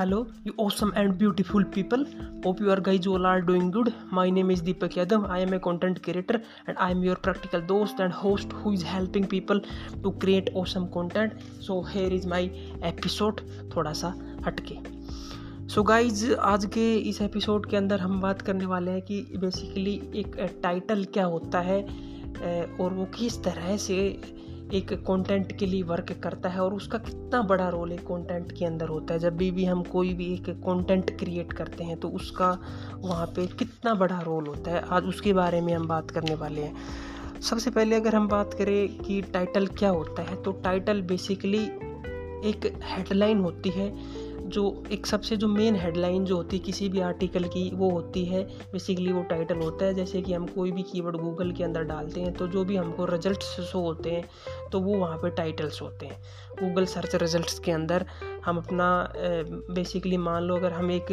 Hello you awesome and beautiful people hope you are guys all are doing good my name is Deepak Yadav I am a content creator and I am your practical दोस्त and host who is helping people to create awesome content so here is my episode थोड़ा सा हटके so guys आज के इस episode के अंदर हम बात करने वाले हैं कि बेसिकली एक टाइटल क्या होता है और वो किस तरह से एक कंटेंट के लिए वर्क करता है और उसका कितना बड़ा रोल एक कंटेंट के अंदर होता है। जब भी भी हम कोई भी एक कंटेंट क्रिएट करते हैं तो उसका वहाँ पे कितना बड़ा रोल होता है। आज उसके बारे में हम बात करने वाले हैं। सबसे पहले अगर हम बात करें कि टाइटल क्या होता है तो टाइटल बेसिकली एक हेडलाइन होती है जो एक सबसे जो मेन हेडलाइन जो होती है किसी भी आर्टिकल की, वो होती है। बेसिकली वो टाइटल होता है, जैसे कि हम कोई भी कीवर्ड गूगल के अंदर डालते हैं तो जो भी हमको रिज़ल्ट शो होते हैं तो वो वहाँ पे टाइटल्स होते हैं। गूगल सर्च रिजल्ट्स के अंदर हम अपना बेसिकली मान लो अगर हम एक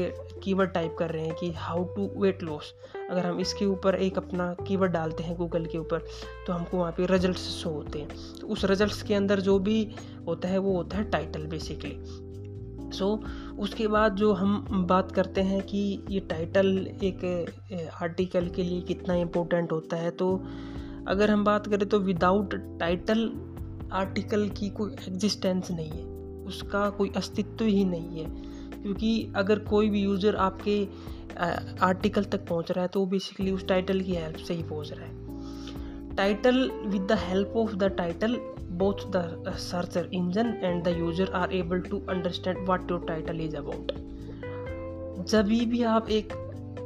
कीवर्ड टाइप कर रहे हैं कि हाउ टू वेट लॉस अगर हम इसके ऊपर एक अपना कीवर्ड डालते हैं गूगल के ऊपर तो हमको वहाँ पे रिजल्ट्स शो होते हैं। तो उस रिजल्ट्स के अंदर जो भी होता है, वो होता है टाइटल बेसिकली सो so, उसके बाद जो हम बात करते हैं कि ये टाइटल एक आर्टिकल के लिए कितना इम्पोर्टेंट होता है तो अगर हम बात करें तो विदाउट टाइटल आर्टिकल की कोई एग्जिस्टेंस नहीं है। उसका कोई अस्तित्व ही नहीं है। क्योंकि अगर कोई भी यूज़र आपके आर्टिकल तक पहुँच रहा है तो वो बेसिकली उस टाइटल की हेल्प से ही पहुँच रहा है। Title with the help of the title both the search engine and the user are able to understand what your title is about. जब भी आप एक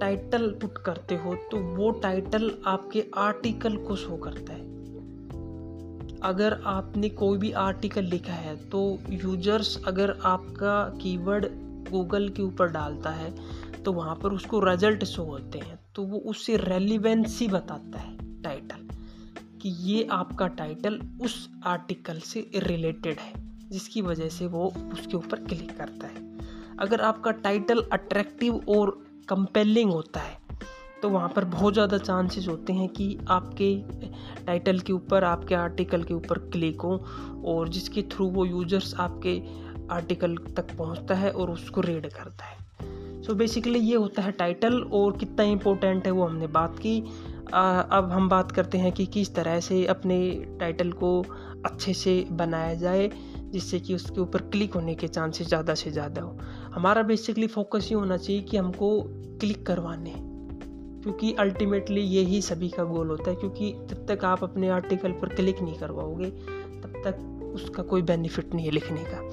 टाइटल पुट करते हो तो वो टाइटल आपके आर्टिकल को शो करता है। अगर आपने कोई भी आर्टिकल लिखा है तो यूज़र्स अगर आपका कीवर्ड गूगल के ऊपर डालता है तो वहाँ पर उसको रिज़ल्ट शो होते हैं। तो वो उससे रेलिवेंसी बताता है टाइटल कि ये आपका टाइटल उस आर्टिकल से रिलेटेड है, जिसकी वजह से वो उसके ऊपर क्लिक करता है। अगर आपका टाइटल अट्रैक्टिव और कंपेलिंग होता है तो वहाँ पर बहुत ज़्यादा चांसेस होते हैं कि आपके टाइटल के ऊपर, आपके आर्टिकल के ऊपर क्लिक हो और जिसके थ्रू वो यूज़र्स आपके आर्टिकल तक पहुँचता है और उसको रीड करता है। सो so बेसिकली ये होता है टाइटल और कितना इम्पोर्टेंट है वो हमने बात की। अब हम बात करते हैं कि किस तरह से अपने टाइटल को अच्छे से बनाया जाए जिससे कि उसके ऊपर क्लिक होने के चांसेस ज़्यादा से ज़्यादा हो। हमारा बेसिकली फोकस ये होना चाहिए कि हमको क्लिक करवाने क्योंकि अल्टीमेटली यही सभी का गोल होता है क्योंकि जब तक आप अपने आर्टिकल पर क्लिक नहीं करवाओगे तब तक उसका कोई बेनिफिट नहीं है लिखने का।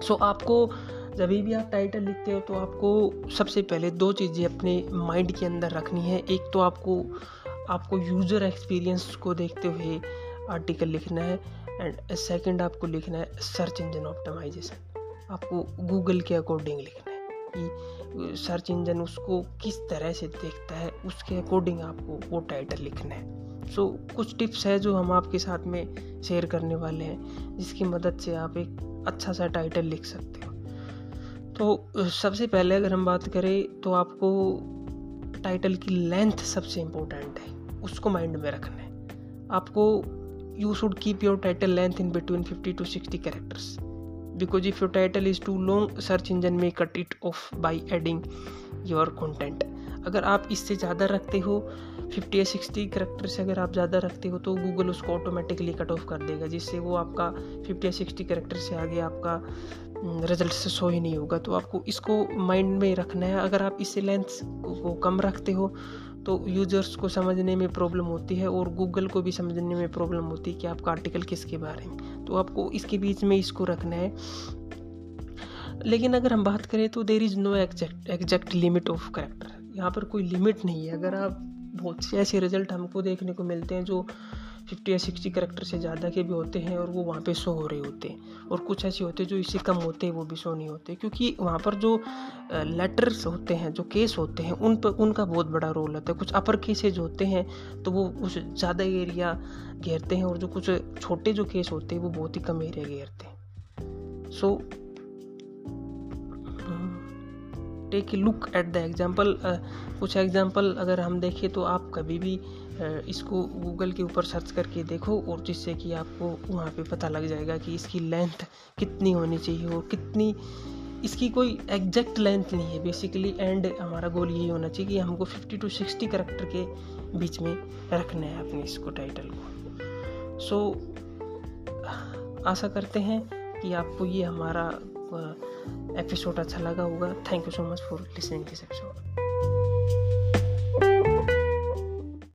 सो so, आपको जब भी आप टाइटल लिखते हो तो आपको सबसे पहले दो चीज़ें अपने माइंड के अंदर रखनी है। एक तो आपको आपको यूज़र एक्सपीरियंस को देखते हुए आर्टिकल लिखना है एंड सेकंड आपको लिखना है सर्च इंजन ऑप्टिमाइजेशन आपको गूगल के अकॉर्डिंग लिखना है कि सर्च इंजन उसको किस तरह से देखता है उसके अकॉर्डिंग आपको वो टाइटल लिखना है। सो so, कुछ टिप्स है जो हम आपके साथ में शेयर करने वाले हैं जिसकी मदद से आप एक अच्छा सा टाइटल लिख सकते हो। तो सबसे पहले अगर हम बात करें तो आपको टाइटल की लेंथ सबसे इम्पोर्टेंट है। उसको माइंड में रखना है। आपको you should keep your title length in between fifty to sixty characters because if your title is too long search engine में cut it off by adding your content अगर आप इससे ज़्यादा रखते हो फिफ्टी या सिक्सटी करेक्टर से अगर आप ज़्यादा रखते हो तो गूगल उसको ऑटोमेटिकली कट ऑफ़ कर देगा, जिससे वो आपका फिफ्टी या सिक्सटी करेक्टर से आगे आपका रिज़ल्ट से शो ही नहीं होगा। तो आपको इसको माइंड में रखना है। अगर आप इससे लेंथ को कम रखते हो तो यूज़र्स को समझने में प्रॉब्लम होती है और गूगल को भी समझने में प्रॉब्लम होती है कि आपका आर्टिकल किसके बारे में। तो आपको इसके बीच में इसको रखना है। लेकिन अगर हम बात करें तो there is no exact exact limit of character यहाँ पर कोई लिमिट नहीं है। अगर आप बहुत से ऐसे रिज़ल्ट हमको देखने को मिलते हैं जो फिफ्टी या सिक्सटी करेक्टर से ज़्यादा के भी होते हैं और वो वहाँ पे शो हो रहे होते हैं। और कुछ ऐसे होते हैं जो इससे कम होते हैं, वो भी शो नहीं होते। क्योंकि वहाँ पर जो लेटर्स होते हैं, जो केस होते हैं, उन पर उनका बहुत बड़ा रोल होता है। कुछ अपर केसेज होते हैं तो वो कुछ ज़्यादा एरिया घेरते हैं और जो कुछ छोटे जो केस होते हैं, वो बहुत ही कम एरिया घेरते हैं। So take a look at the example कुछ एग्ज़ाम्पल अगर हम देखें तो आप कभी भी इसको गूगल के ऊपर सर्च करके देखो और जिससे कि आपको वहाँ पे पता लग जाएगा कि इसकी लेंथ कितनी होनी चाहिए और कितनी इसकी कोई एग्जैक्ट लेंथ नहीं है। बेसिकली एंड हमारा गोल यही होना चाहिए कि हमको 50 टू 60 करेक्टर के बीच में रखना है अपने इसको टाइटल को। सो so, आशा करते हैं कि आपको ये हमारा एपिसोड अच्छा लगा होगा। Thank you so much for listening this episode